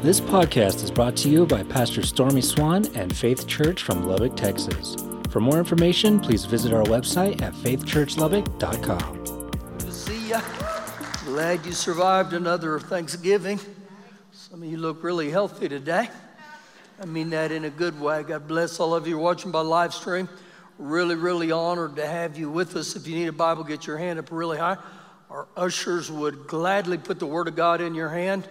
This podcast is brought to you by Pastor Stormy Swan and Faith Church from Lubbock, Texas. For more information, please visit our website at faithchurchlubbock.com. Good see you. Glad you survived another Thanksgiving. Some of you look really healthy today. I mean that in a good way. God bless all of you watching by live stream. Really, really honored to have you with us. If you need a Bible, get your hand up really high. Our ushers would gladly put the Word of God in your hand.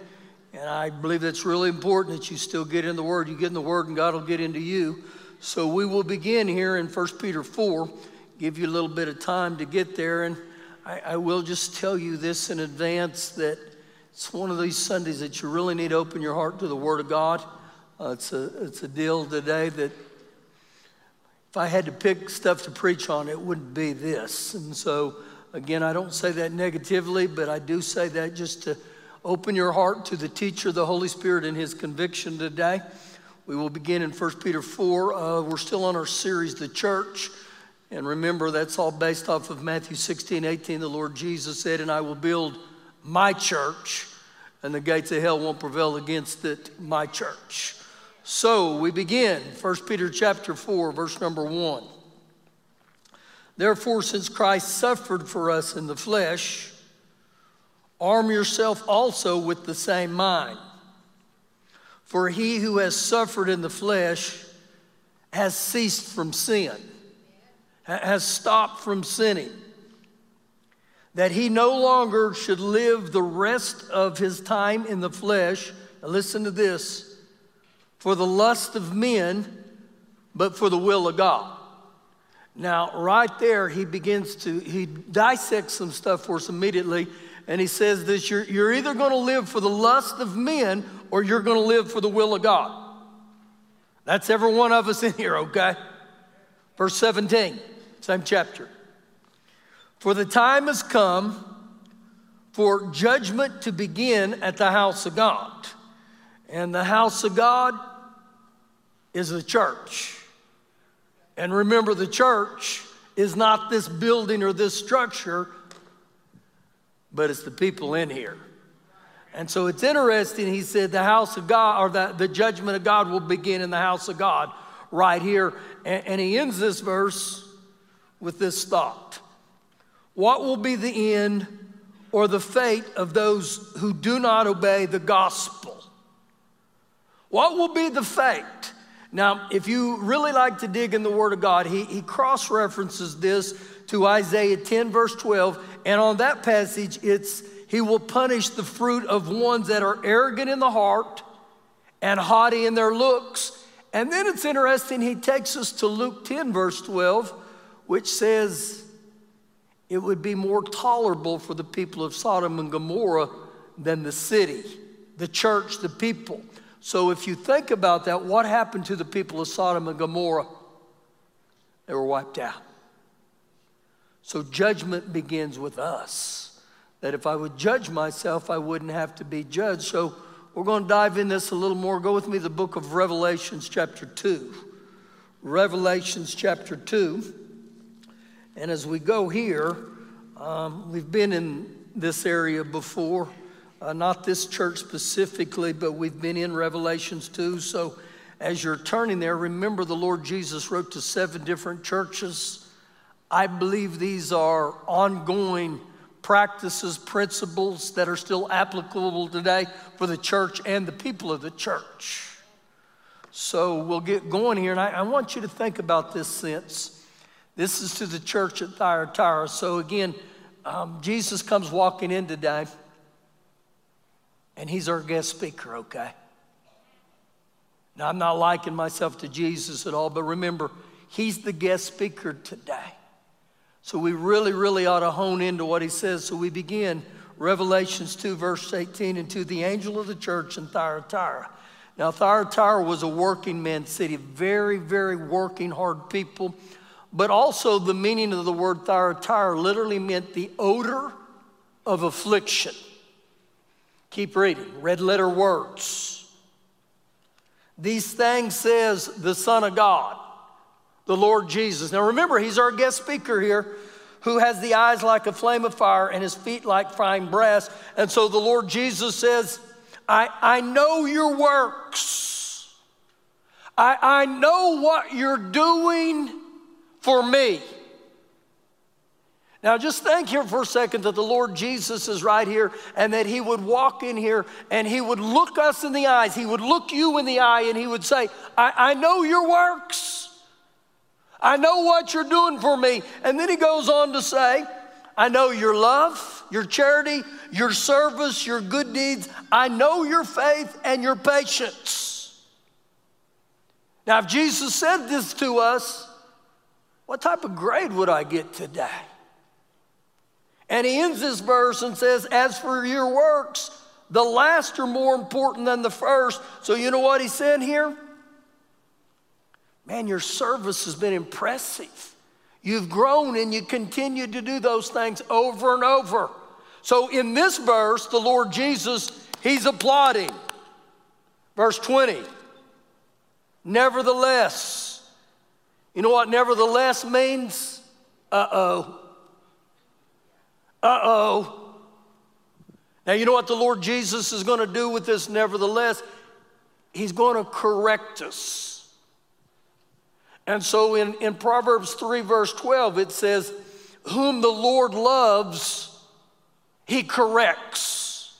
And I believe that's really important that you still get in the Word. You get in the Word, and God will get into you. So we will begin here in 1 Peter 4, give you a little bit of time to get there. And I, I will just tell you this in advance that it's one of these Sundays that you really need to open your heart to the Word of God. Uh, it's, a, it's a deal today that if I had to pick stuff to preach on, it wouldn't be this. And so, again, I don't say that negatively, but I do say that just to open your heart to the teacher, the Holy Spirit, and his conviction today. We will begin in 1 Peter 4. Uh, we're still on our series, The Church. And remember, that's all based off of Matthew 16, 18. The Lord Jesus said, And I will build my church, and the gates of hell won't prevail against it, my church. So we begin, 1 Peter chapter 4, verse number 1. Therefore, since Christ suffered for us in the flesh, arm yourself also with the same mind. For he who has suffered in the flesh has ceased from sin, has stopped from sinning, that he no longer should live the rest of his time in the flesh. Now, listen to this for the lust of men, but for the will of God. Now, right there, he begins to, he dissects some stuff for us immediately, and he says this you're, you're either going to live for the lust of men or you're going to live for the will of God. That's every one of us in here, okay? Verse 17, same chapter. For the time has come for judgment to begin at the house of God. And the house of God is the church. And remember, the church is not this building or this structure, but it's the people in here. And so it's interesting, he said, the house of God, or the, the judgment of God will begin in the house of God right here. And, and he ends this verse with this thought What will be the end or the fate of those who do not obey the gospel? What will be the fate? Now, if you really like to dig in the Word of God, he, he cross references this to Isaiah 10, verse 12. And on that passage, it's he will punish the fruit of ones that are arrogant in the heart and haughty in their looks. And then it's interesting, he takes us to Luke 10, verse 12, which says it would be more tolerable for the people of Sodom and Gomorrah than the city, the church, the people. So if you think about that, what happened to the people of Sodom and Gomorrah? They were wiped out. So judgment begins with us that if I would judge myself, I wouldn't have to be judged. So we're going to dive in this a little more. Go with me to the book of Revelations, chapter 2. Revelations, chapter 2. And as we go here, um, we've been in this area before, uh, not this church specifically, but we've been in Revelations 2. So as you're turning there, remember the Lord Jesus wrote to seven different churches. I believe these are ongoing practices, principles that are still applicable today for the church and the people of the church. So we'll get going here, and I, I want you to think about this sense. This is to the church at Thyatira. So again, um, Jesus comes walking in today, and he's our guest speaker, okay? Now, I'm not liking myself to Jesus at all, but remember, he's the guest speaker today. So we really, really ought to hone into what he says. So we begin Revelations 2, verse 18, and to the angel of the church in Thyatira. Now, Thyatira was a working man's city, very, very working hard people. But also, the meaning of the word Thyatira literally meant the odor of affliction. Keep reading, red letter words. These things says the Son of God the Lord Jesus. Now remember, he's our guest speaker here who has the eyes like a flame of fire and his feet like fine brass. And so the Lord Jesus says, I, I know your works. I, I know what you're doing for me. Now, just think here for a second that the Lord Jesus is right here and that He would walk in here and He would look us in the eyes. He would look you in the eye and He would say, I, I know your works. I know what you're doing for me. And then He goes on to say, I know your love, your charity, your service, your good deeds. I know your faith and your patience. Now, if Jesus said this to us, what type of grade would I get today? And he ends this verse and says, As for your works, the last are more important than the first. So, you know what he's saying here? Man, your service has been impressive. You've grown and you continue to do those things over and over. So, in this verse, the Lord Jesus, he's applauding. Verse 20. Nevertheless, you know what nevertheless means? Uh oh. Uh oh. Now, you know what the Lord Jesus is going to do with this, nevertheless? He's going to correct us. And so in, in Proverbs 3, verse 12, it says, Whom the Lord loves, he corrects.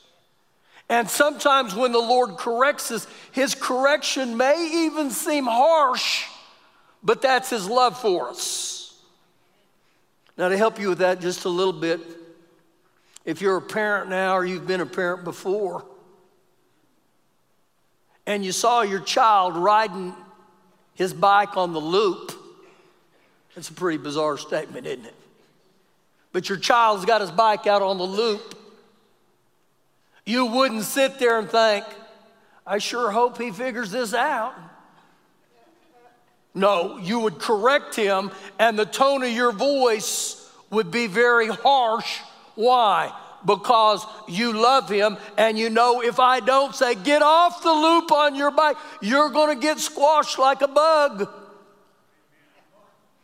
And sometimes when the Lord corrects us, his correction may even seem harsh, but that's his love for us. Now, to help you with that just a little bit, if you're a parent now or you've been a parent before, and you saw your child riding his bike on the loop, that's a pretty bizarre statement, isn't it? But your child's got his bike out on the loop. You wouldn't sit there and think, I sure hope he figures this out. No, you would correct him, and the tone of your voice would be very harsh why? Because you love him and you know if I don't say, get off the loop on your bike, you're going to get squashed like a bug.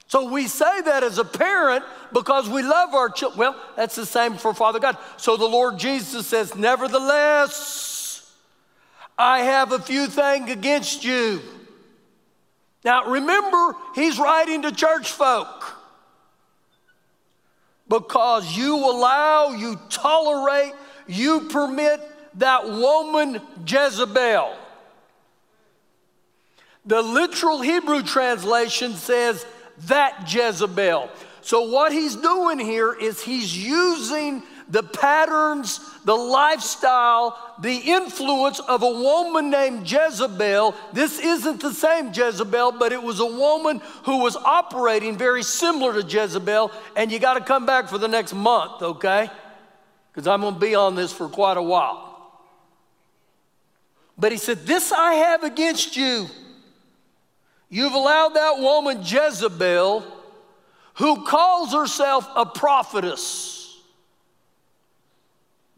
So we say that as a parent because we love our children. Well, that's the same for Father God. So the Lord Jesus says, Nevertheless, I have a few things against you. Now remember, he's writing to church folk because you allow, you tolerate, you permit that woman Jezebel. The literal Hebrew translation says that Jezebel. So, what he's doing here is he's using the patterns, the lifestyle, the influence of a woman named Jezebel. This isn't the same Jezebel, but it was a woman who was operating very similar to Jezebel. And you got to come back for the next month, okay? Because I'm going to be on this for quite a while. But he said, This I have against you. You've allowed that woman Jezebel, who calls herself a prophetess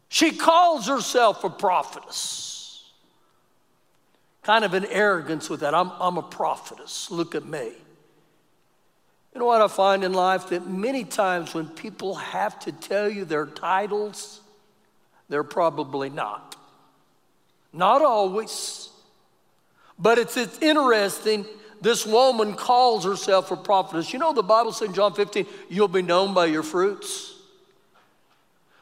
she calls herself a prophetess. Kind of an arrogance with that. I'm, I'm a prophetess. Look at me. You know what I find in life? That many times when people have to tell you their titles, they're probably not. Not always. But it's, it's interesting. This woman calls herself a prophetess. You know, the Bible says in John 15, you'll be known by your fruits.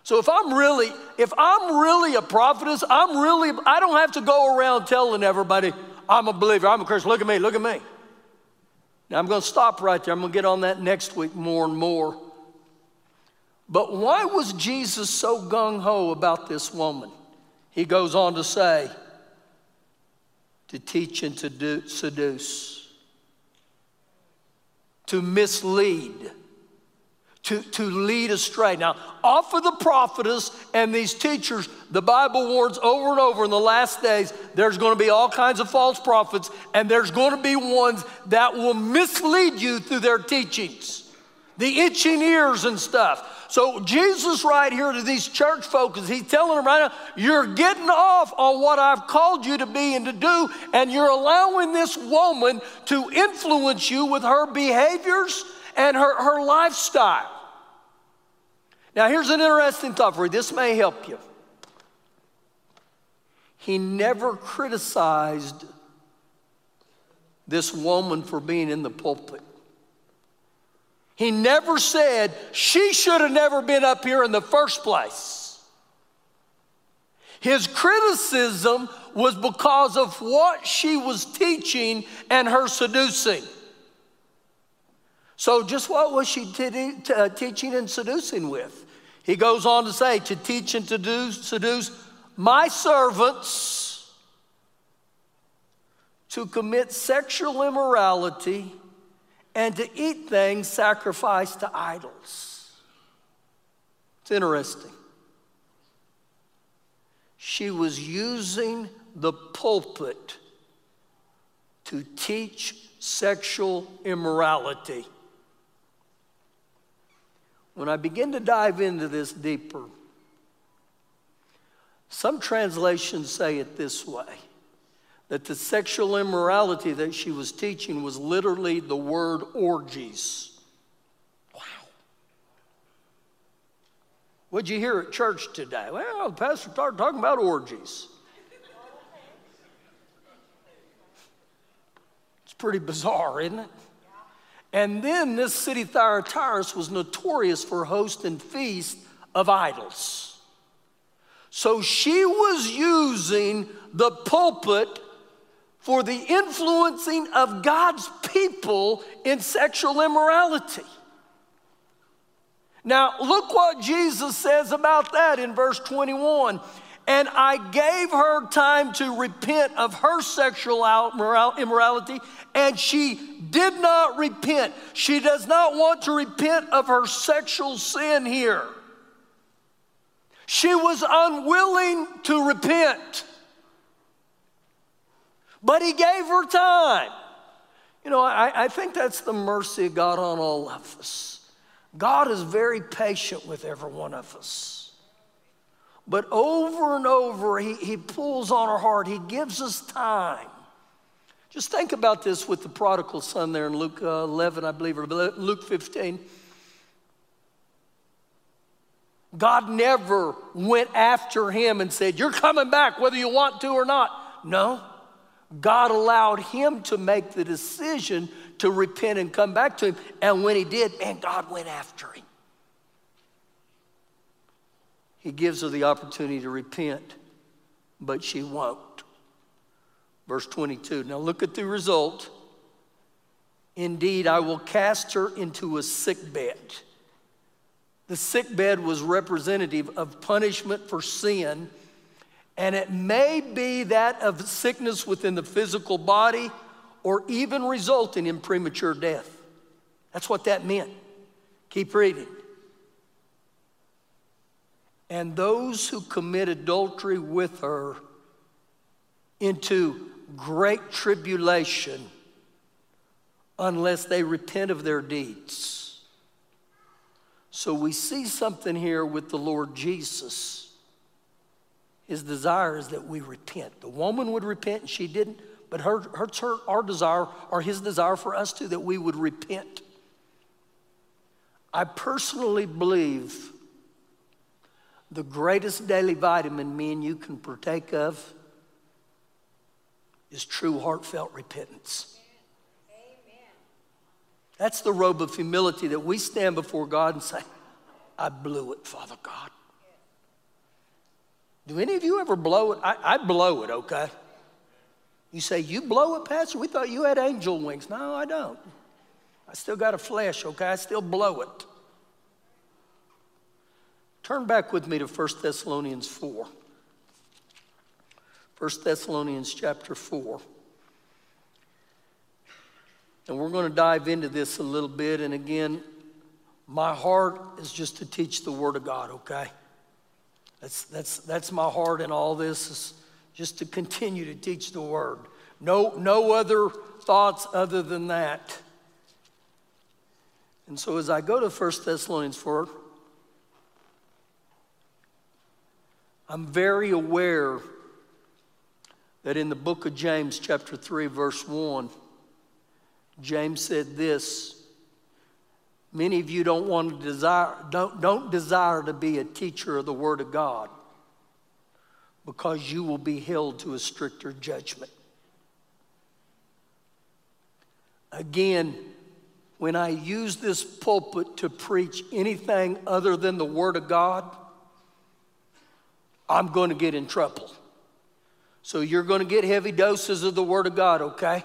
So if I'm really, if I'm really a prophetess, I'm really, I don't have to go around telling everybody I'm a believer, I'm a Christian. Look at me, look at me. Now I'm going to stop right there. I'm going to get on that next week more and more. But why was Jesus so gung ho about this woman? He goes on to say, to teach and to do, seduce, to mislead to, to lead astray. Now, off of the prophetess and these teachers, the Bible warns over and over in the last days there's going to be all kinds of false prophets, and there's going to be ones that will mislead you through their teachings, the itching ears and stuff. So, Jesus, right here to these church folks, he's telling them right now, you're getting off on what I've called you to be and to do, and you're allowing this woman to influence you with her behaviors and her, her lifestyle. Now, here's an interesting thought for you. This may help you. he never criticized this woman for being in the pulpit. He never said she should have never been up here in the first place. His criticism was because of what she was teaching and her seducing. So, just what was she t- t- teaching and seducing with? He goes on to say, to teach and to do, seduce my servants to commit sexual immorality and to eat things sacrificed to idols. It's interesting. She was using the pulpit to teach sexual immorality. When I begin to dive into this deeper, some translations say it this way that the sexual immorality that she was teaching was literally the word orgies. Wow. What'd you hear at church today? Well, the pastor started talking about orgies. It's pretty bizarre, isn't it? And then this city Thyatira was notorious for hosting feasts of idols. So she was using the pulpit for the influencing of God's people in sexual immorality. Now, look what Jesus says about that in verse 21. And I gave her time to repent of her sexual immorality, and she did not repent. She does not want to repent of her sexual sin here. She was unwilling to repent, but he gave her time. You know, I, I think that's the mercy of God on all of us. God is very patient with every one of us. But over and over, he, he pulls on our heart, He gives us time. Just think about this with the prodigal son there in Luke uh, 11, I believe, or Luke 15. God never went after him and said, You're coming back whether you want to or not. No. God allowed him to make the decision to repent and come back to him. And when he did, man, God went after him. He gives her the opportunity to repent, but she won't. Verse 22. Now look at the result. Indeed, I will cast her into a sick bed. The sick bed was representative of punishment for sin, and it may be that of sickness within the physical body or even resulting in premature death. That's what that meant. Keep reading. And those who commit adultery with her into great tribulation unless they repent of their deeds. So we see something here with the Lord Jesus. His desire is that we repent. The woman would repent and she didn't, but her, her, her, our desire, or his desire for us too, that we would repent. I personally believe the greatest daily vitamin me and you can partake of is true heartfelt repentance. That's the robe of humility that we stand before God and say, I blew it, Father God. Do any of you ever blow it? I, I blow it, okay? You say, You blow it, Pastor? We thought you had angel wings. No, I don't. I still got a flesh, okay? I still blow it. Turn back with me to 1 Thessalonians 4. 1 Thessalonians chapter 4. And we're going to dive into this a little bit. And again, my heart is just to teach the Word of God, okay? That's, that's, that's my heart in all this, is just to continue to teach the Word. No, no other thoughts other than that. And so as I go to 1 Thessalonians 4, I'm very aware that in the book of James, chapter 3, verse 1, James said this Many of you don't want to desire, don't, don't desire to be a teacher of the Word of God, because you will be held to a stricter judgment. Again, when I use this pulpit to preach anything other than the Word of God, I'm going to get in trouble. So you're going to get heavy doses of the Word of God, okay?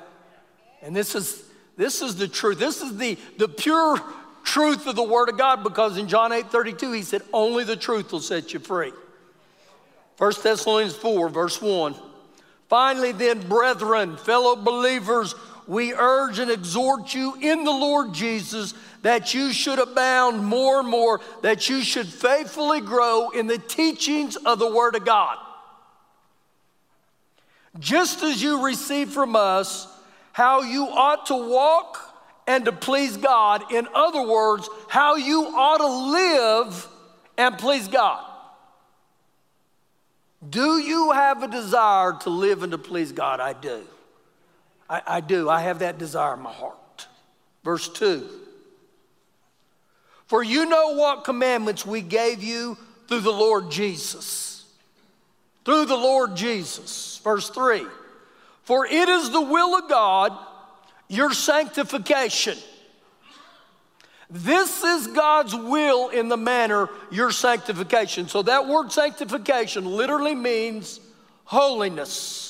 And this is this is the truth. This is the, the pure truth of the Word of God because in John 8 32, he said, Only the truth will set you free. 1 Thessalonians 4, verse 1. Finally, then, brethren, fellow believers, we urge and exhort you in the Lord Jesus that you should abound more and more, that you should faithfully grow in the teachings of the Word of God. Just as you receive from us how you ought to walk and to please God. In other words, how you ought to live and please God. Do you have a desire to live and to please God? I do. I, I do. I have that desire in my heart. Verse 2 For you know what commandments we gave you through the Lord Jesus. Through the Lord Jesus. Verse 3 For it is the will of God, your sanctification. This is God's will in the manner your sanctification. So that word sanctification literally means holiness.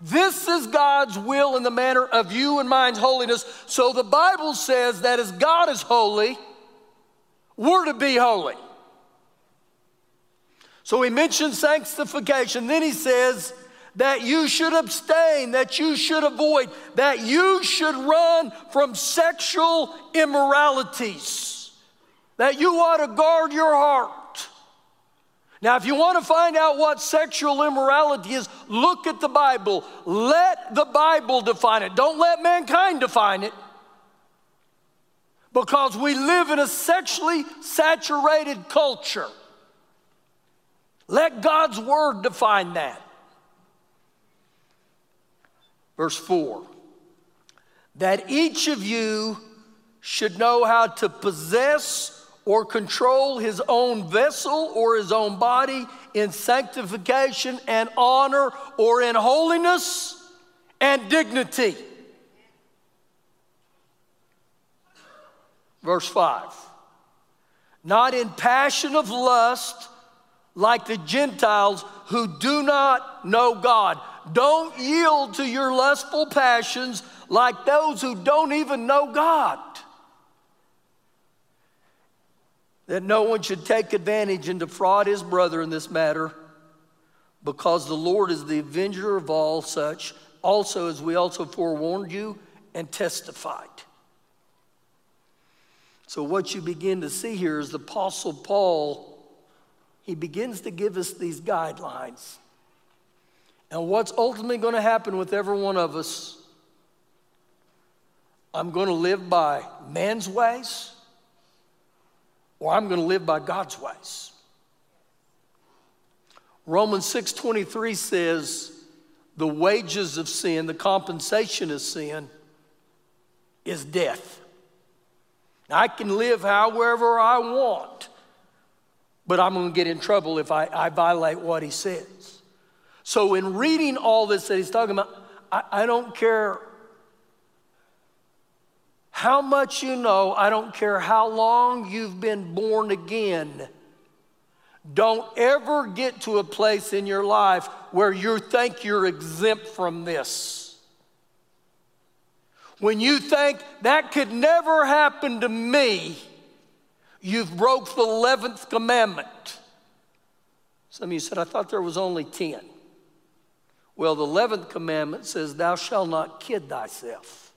This is God's will in the manner of you and mine's holiness. So the Bible says that as God is holy, we're to be holy. So he mentions sanctification. Then he says that you should abstain, that you should avoid, that you should run from sexual immoralities, that you ought to guard your heart. Now, if you want to find out what sexual immorality is, look at the Bible. Let the Bible define it. Don't let mankind define it. Because we live in a sexually saturated culture. Let God's Word define that. Verse 4 that each of you should know how to possess or control his own vessel or his own body in sanctification and honor or in holiness and dignity. Verse 5 Not in passion of lust like the Gentiles who do not know God. Don't yield to your lustful passions like those who don't even know God. That no one should take advantage and defraud his brother in this matter, because the Lord is the avenger of all such, also as we also forewarned you and testified. So, what you begin to see here is the Apostle Paul, he begins to give us these guidelines. And what's ultimately going to happen with every one of us? I'm going to live by man's ways or I'm going to live by God's ways. Romans 6:23 says the wages of sin, the compensation of sin is death. Now, I can live however I want, but I'm going to get in trouble if I, I violate what he says. So, in reading all this that he's talking about, I, I don't care how much you know, I don't care how long you've been born again. Don't ever get to a place in your life where you think you're exempt from this. When you think that could never happen to me, you've broke the 11th commandment. Some of you said, I thought there was only 10. Well, the 11th commandment says, Thou shalt not kid thyself.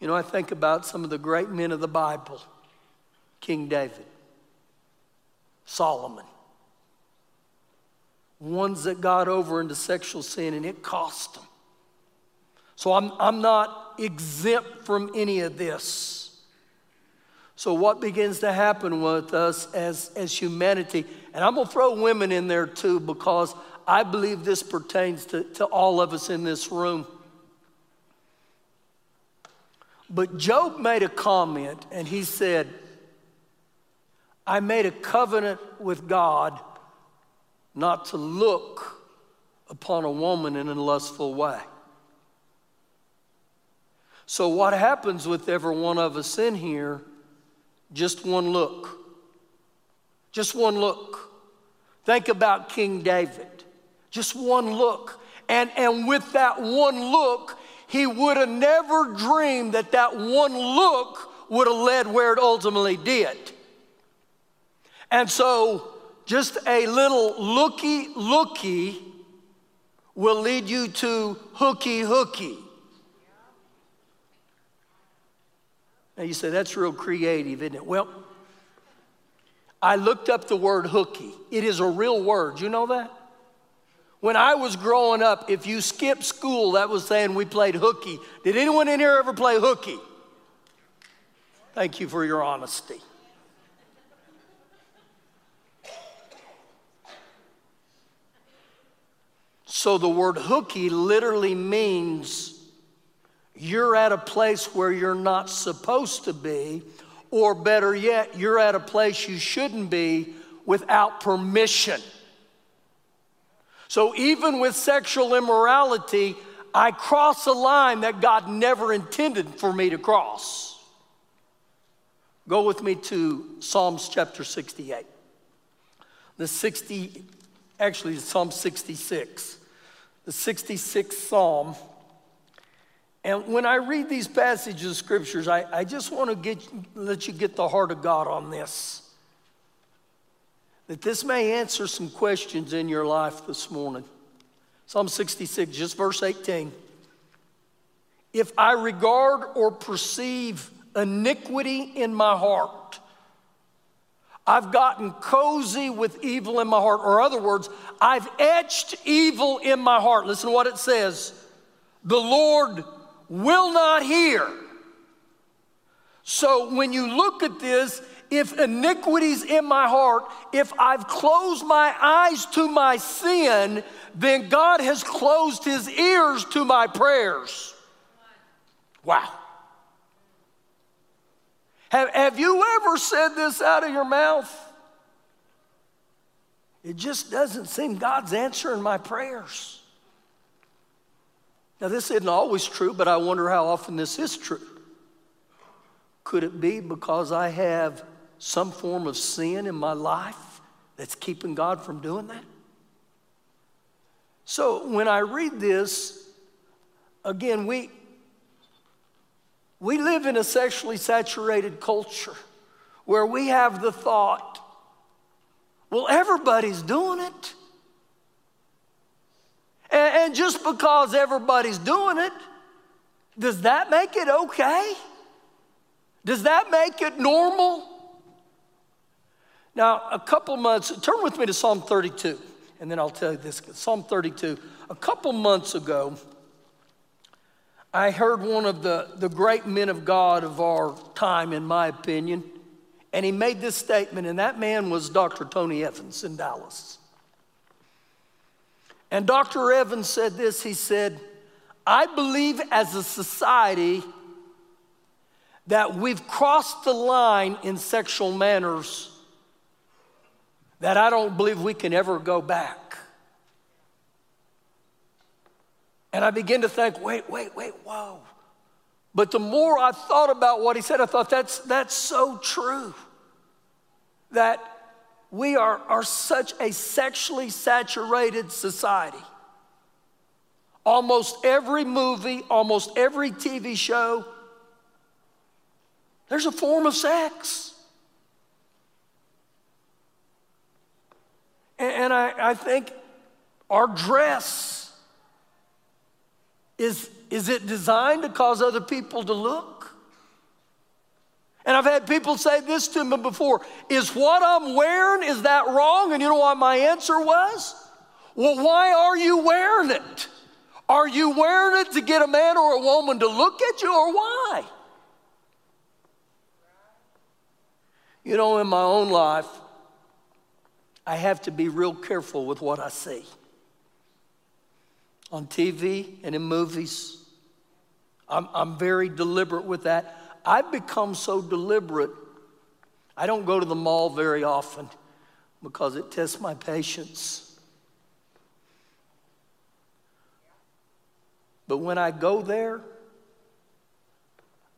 You know, I think about some of the great men of the Bible King David, Solomon, ones that got over into sexual sin and it cost them. So I'm, I'm not exempt from any of this. So, what begins to happen with us as, as humanity, and I'm to throw women in there too because I believe this pertains to, to all of us in this room. But Job made a comment and he said, I made a covenant with God not to look upon a woman in a lustful way. So, what happens with every one of us in here? Just one look. Just one look. Think about King David. Just one look. And, and with that one look, he would have never dreamed that that one look would have led where it ultimately did. And so, just a little looky looky will lead you to hooky hooky. Now you say, that's real creative, isn't it? Well, I looked up the word hooky. It is a real word. You know that? When I was growing up, if you skipped school, that was saying we played hooky. Did anyone in here ever play hooky? Thank you for your honesty. So the word hooky literally means you're at a place where you're not supposed to be, or better yet, you're at a place you shouldn't be without permission. So even with sexual immorality, I cross a line that God never intended for me to cross. Go with me to Psalms chapter 68. The 60, actually, Psalm 66 the 66th Psalm. And when I read these passages of scriptures, I, I just want to get, let you get the heart of God on this. That this may answer some questions in your life this morning. Psalm 66, just verse 18. If I regard or perceive iniquity in my heart, I've gotten cozy with evil in my heart. Or, other words, I've etched evil in my heart. Listen to what it says The Lord will not hear. So, when you look at this, if iniquity's in my heart, if I've closed my eyes to my sin, then God has closed his ears to my prayers. Wow. Have, have you ever said this out of your mouth? It just doesn't seem God's answering my prayers. Now, this isn't always true, but I wonder how often this is true. Could it be because I have some form of sin in my life that's keeping God from doing that? So, when I read this, again, we, we live in a sexually saturated culture where we have the thought, well, everybody's doing it. And, and just because everybody's doing it, does that make it okay? Does that make it normal? Now, a couple months, turn with me to Psalm 32, and then I'll tell you this. Psalm 32. A couple months ago, I heard one of the, the great men of God of our time, in my opinion, and he made this statement, and that man was Dr. Tony Evans in Dallas. And Dr. Evans said this he said, I believe as a society that we've crossed the line in sexual manners that I don't believe we can ever go back. And I begin to think, wait, wait, wait, whoa. But the more I thought about what he said, I thought that's, that's so true. That we are, are such a sexually saturated society. Almost every movie, almost every TV show, there's a form of sex. And, I, I think our dress, is, is it designed to cause other people to look? And I've had people say this to me before Is what I'm wearing, is that wrong? And you know what my answer was? Well, why are you wearing it? Are you wearing it to get a man or a woman to look at you, or why? You know, in my own life, I have to be real careful with what I see on TV and in movies. I'm, I'm very deliberate with that. I've become so deliberate, I don't go to the mall very often because it tests my patience. But when I go there,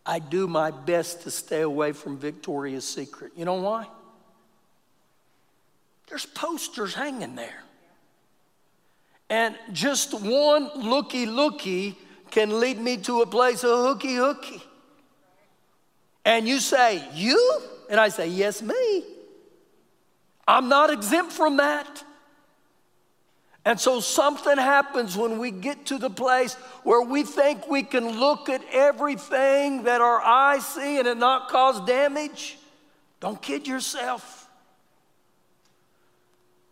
I do my best to stay away from Victoria's Secret. You know why? There's posters hanging there. And just one looky looky can lead me to a place of hooky hooky. And you say, You? And I say, Yes, me. I'm not exempt from that. And so something happens when we get to the place where we think we can look at everything that our eyes see and it not cause damage. Don't kid yourself.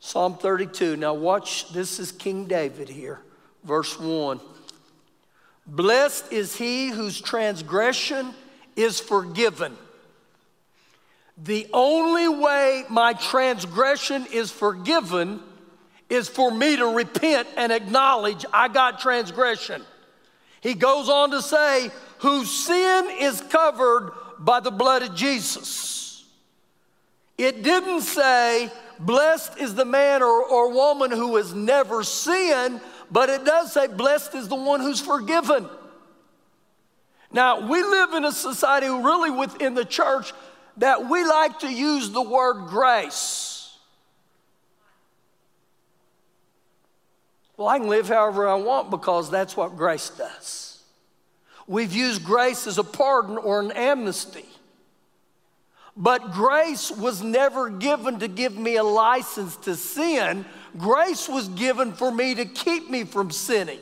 Psalm 32. Now, watch, this is King David here, verse 1. Blessed is he whose transgression is forgiven. The only way my transgression is forgiven is for me to repent and acknowledge I got transgression. He goes on to say, whose sin is covered by the blood of Jesus. It didn't say, blessed is the man or, or woman who has never sinned, but it does say, blessed is the one who's forgiven. Now, we live in a society really within the church that we like to use the word grace. Well, I can live however I want because that's what grace does. We've used grace as a pardon or an amnesty. But grace was never given to give me a license to sin. Grace was given for me to keep me from sinning.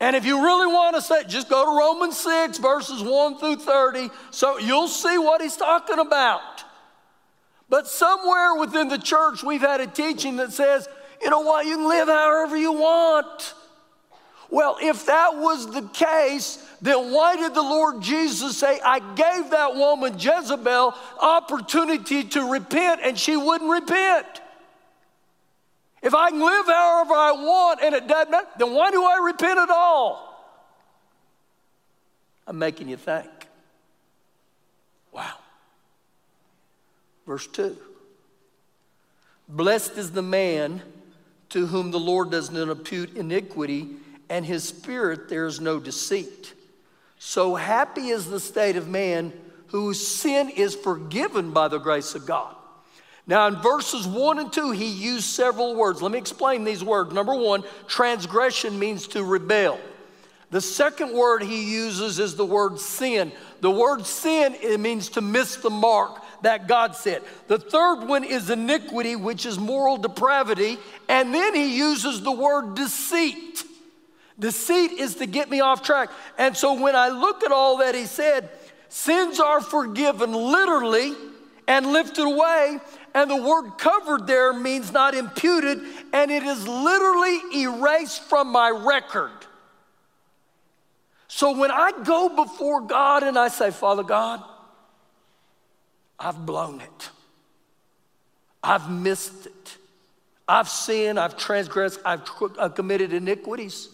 And if you really want to say, just go to Romans 6, verses 1 through 30, so you'll see what he's talking about. But somewhere within the church, we've had a teaching that says, you know what, you can live however you want. Well, if that was the case, then why did the Lord Jesus say, I gave that woman Jezebel opportunity to repent and she wouldn't repent? If I can live however I want and it doesn't matter, then why do I repent at all? I'm making you think. Wow. Verse 2 Blessed is the man to whom the Lord does not impute iniquity, and his spirit there is no deceit. So happy is the state of man whose sin is forgiven by the grace of God. Now, in verses one and two, he used several words. Let me explain these words. Number one, transgression means to rebel. The second word he uses is the word sin. The word sin, it means to miss the mark that God said. The third one is iniquity, which is moral depravity. And then he uses the word deceit. Deceit is to get me off track. And so when I look at all that he said, sins are forgiven literally and lifted away. And the word covered there means not imputed, and it is literally erased from my record. So when I go before God and I say, Father God, I've blown it, I've missed it, I've sinned, I've transgressed, I've, I've uh, committed iniquities.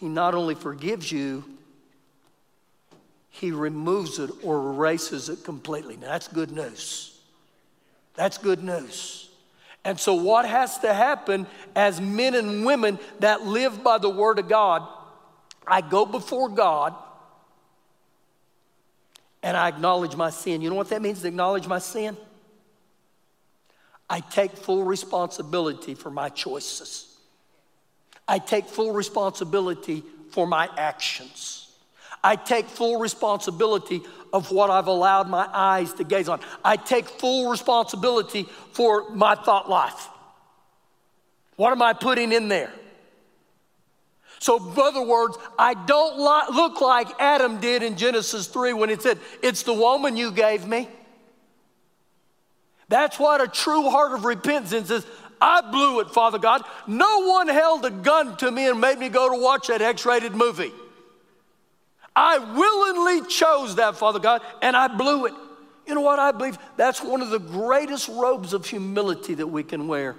He not only forgives you, he removes it or erases it completely. Now, that's good news. That's good news. And so, what has to happen as men and women that live by the Word of God? I go before God and I acknowledge my sin. You know what that means to acknowledge my sin? I take full responsibility for my choices. I take full responsibility for my actions. I take full responsibility of what I've allowed my eyes to gaze on. I take full responsibility for my thought life. What am I putting in there? So, in other words, I don't look like Adam did in Genesis 3 when it said, It's the woman you gave me. That's what a true heart of repentance is. I blew it, Father God. No one held a gun to me and made me go to watch that X rated movie. I willingly chose that, Father God, and I blew it. You know what I believe? That's one of the greatest robes of humility that we can wear,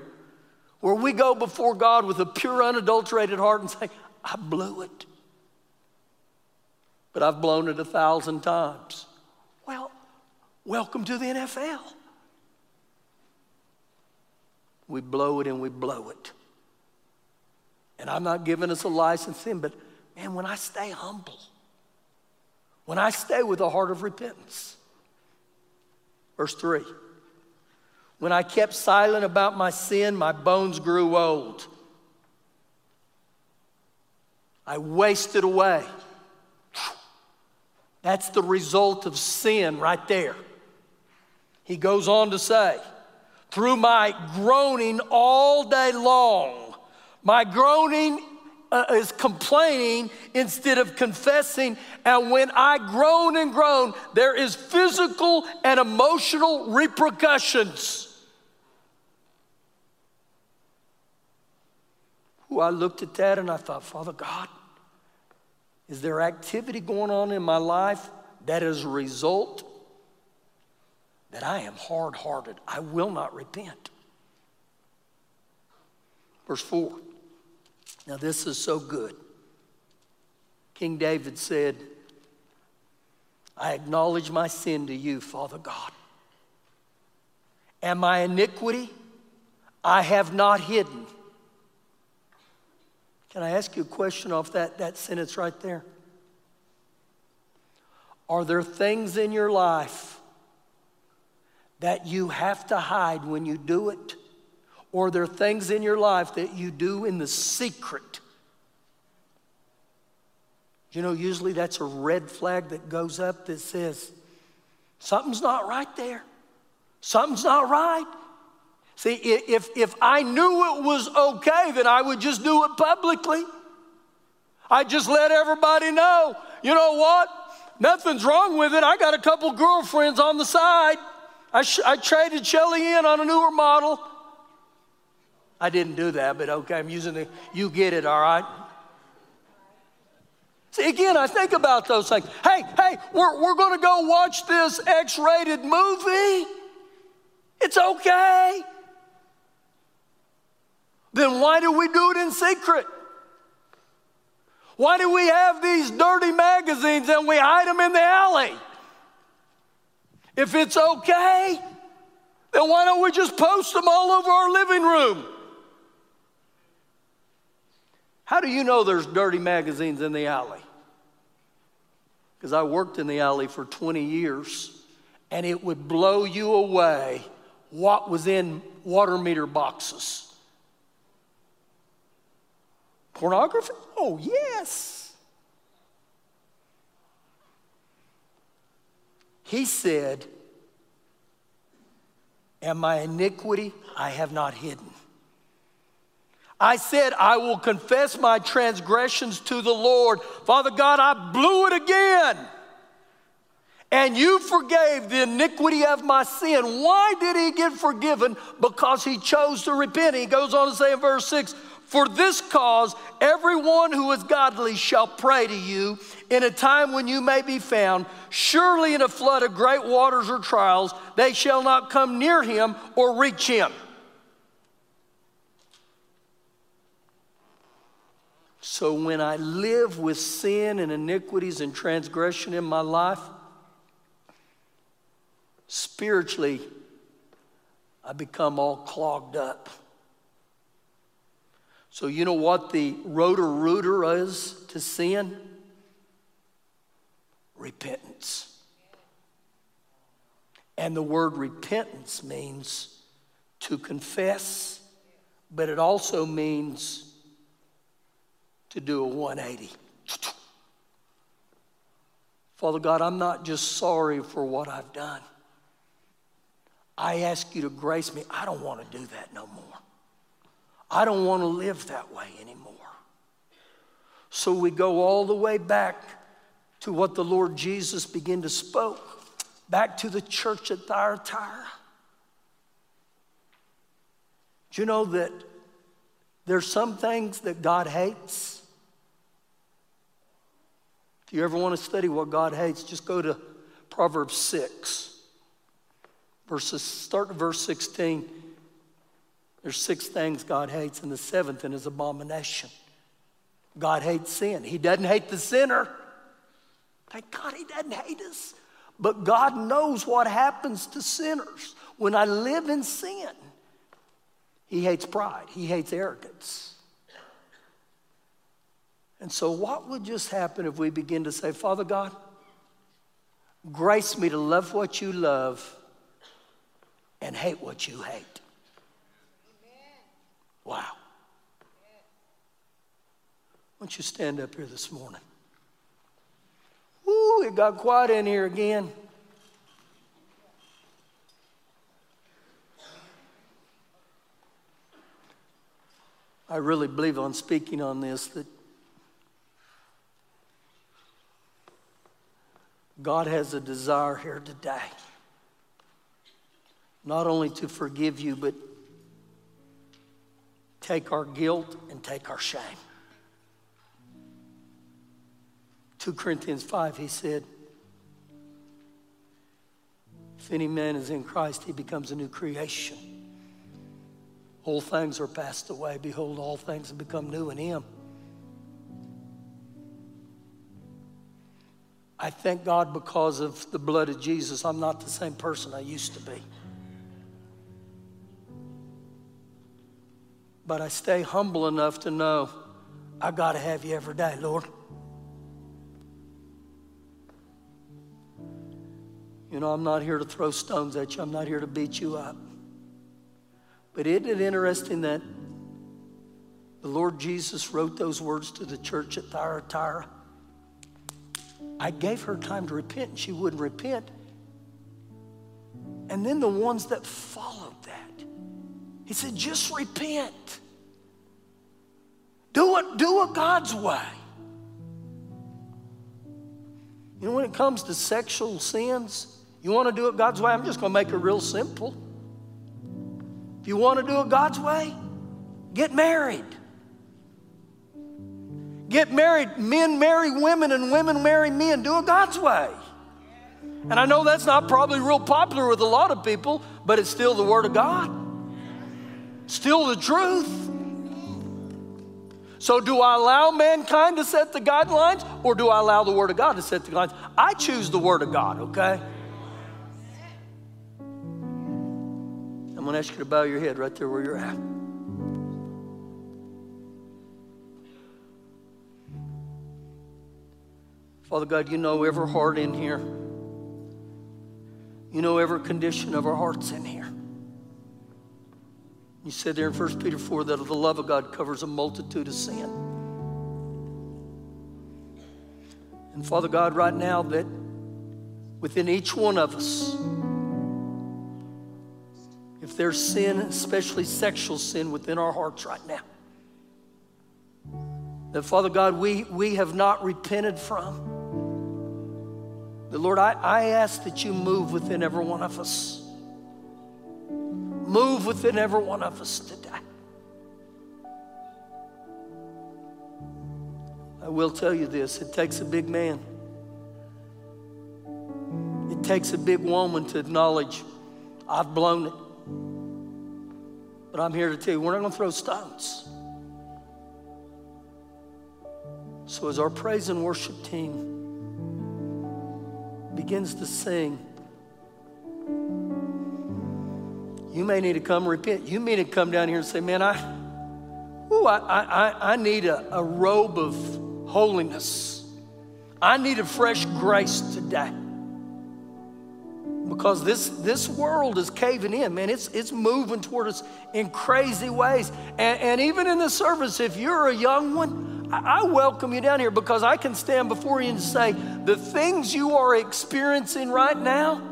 where we go before God with a pure, unadulterated heart and say, I blew it. But I've blown it a thousand times. Well, Welcome to the NFL. We blow it and we blow it. And I'm not giving us a license in, but man, when I stay humble, when I stay with a heart of repentance, verse 3 when I kept silent about my sin, my bones grew old. I wasted away. That's the result of sin right there. He goes on to say, through my groaning all day long, my groaning uh, is complaining instead of confessing. And when I groan and groan, there is physical and emotional repercussions. Ooh, I looked at that and I thought, Father God, is there activity going on in my life that is a result that I am hard hearted? I will not repent. Verse 4. Now, this is so good. King David said, I acknowledge my sin to you, Father God. And my iniquity I have not hidden. Can I ask you a question off that, that sentence right there? Are there things in your life that you have to hide when you do it? Or there are things in your life that you do in the secret? You know, usually that's a red flag that goes up that says, something's not right there. Something's not right. See, if, if I knew it was okay, then I would just do it publicly. I'd just let everybody know, you know what? Nothing's wrong with it. I got a couple girlfriends on the side. I, sh- I traded Shelly in on a newer model. I didn't do that, but okay, I'm using the, you get it, all right? See, again, I think about those things. Hey, hey, we're, we're going to go watch this X rated movie. It's okay then why do we do it in secret? Why do we have these dirty magazines and we hide them in the alley? If it's okay, then why don't we just post them all over our living room? How do you know there's dirty magazines in the alley? Because I worked in the alley for 20 years, and it would blow you away what was in water meter boxes. Pornography? Oh, yes. He said, And my iniquity I have not hidden. I said, I will confess my transgressions to the Lord. Father God, I blew it again. And you forgave the iniquity of my sin. Why did he get forgiven? Because he chose to repent. He goes on to say in verse 6 for this cause, everyone who is godly shall pray to you in a time when you may be found. Surely in a flood of great waters or trials, they shall not come near him or reach him. So when I live with sin and iniquities and transgression in my life, spiritually, I become all clogged up. So, you know what the Roto-Rooter is to sin? Repentance. And the word repentance means to confess, but it also means to do a 180. Father God, I'm not just sorry for what I've done. I ask you to grace me. I don't want to do that no more. I don't want to live that way anymore. So we go all the way back to what the Lord Jesus began to spoke, back to the church at Thyatira. Do you know that there's some things that God hates? If you ever want to study what God hates, just go to Proverbs 6. Verses, start at verse 16. There's six things God hates, and the seventh is abomination. God hates sin. He doesn't hate the sinner. Thank God he doesn't hate us. But God knows what happens to sinners when I live in sin. He hates pride, He hates arrogance. And so, what would just happen if we begin to say, Father God, grace me to love what you love and hate what you hate? Wow. Why don't you stand up here this morning? Woo, it got quiet in here again. I really believe on speaking on this that God has a desire here today. Not only to forgive you, but take our guilt and take our shame. 2 Corinthians 5, he said, If any man is in Christ, he becomes a new creation. All things are passed away. Behold, all things have become new in him. I thank God because of the blood of Jesus, I'm not the same person I used to be. But I stay humble enough to know I got to have you every day, Lord. You know, I'm not here to throw stones at you, I'm not here to beat you up. But isn't it interesting that the Lord Jesus wrote those words to the church at Thyatira? I gave her time to repent and she wouldn't repent. And then the ones that followed he said, just repent. Do it, do it God's way. You know, when it comes to sexual sins, you want to do it God's way? I'm just going to make it real simple. If you want to do it God's way, get married. Get married. Men marry women and women marry men. Do it God's way. And I know that's not probably real popular with a lot of people, but it's still the Word of God. Still the truth. So, do I allow mankind to set the guidelines or do I allow the Word of God to set the guidelines? I choose the Word of God, okay? I'm going to ask you to bow your head right there where you're at. Father God, you know every heart in here. You know every condition of our hearts in here. You said there in 1 Peter 4 that the love of God covers a multitude of sin. And Father God, right now, that within each one of us, if there's sin, especially sexual sin, within our hearts right now, that Father God, we, we have not repented from. The Lord, I, I ask that you move within every one of us. Move within every one of us today. I will tell you this it takes a big man, it takes a big woman to acknowledge, I've blown it. But I'm here to tell you, we're not going to throw stones. So, as our praise and worship team begins to sing, you may need to come repent. You may need to come down here and say, Man, I, ooh, I, I, I need a, a robe of holiness. I need a fresh grace today because this, this world is caving in, man. It's, it's moving toward us in crazy ways. And, and even in the service, if you're a young one, I, I welcome you down here because I can stand before you and say, the things you are experiencing right now,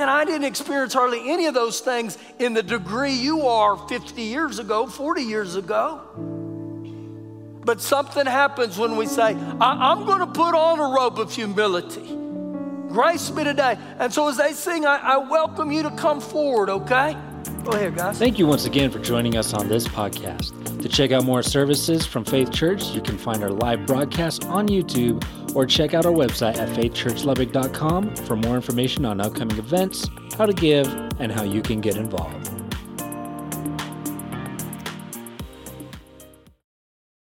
and I didn't experience hardly any of those things in the degree you are 50 years ago, 40 years ago. But something happens when we say, I, am going to put on a robe of humility. Grace me today. And so as they sing, I, I welcome you to come forward, okay? Go ahead, guys. Thank you once again for joining us on this podcast. To check out more services from Faith Church, you can find our live broadcast on YouTube or check out our website at faithchurchlubbock.com for more information on upcoming events, how to give, and how you can get involved.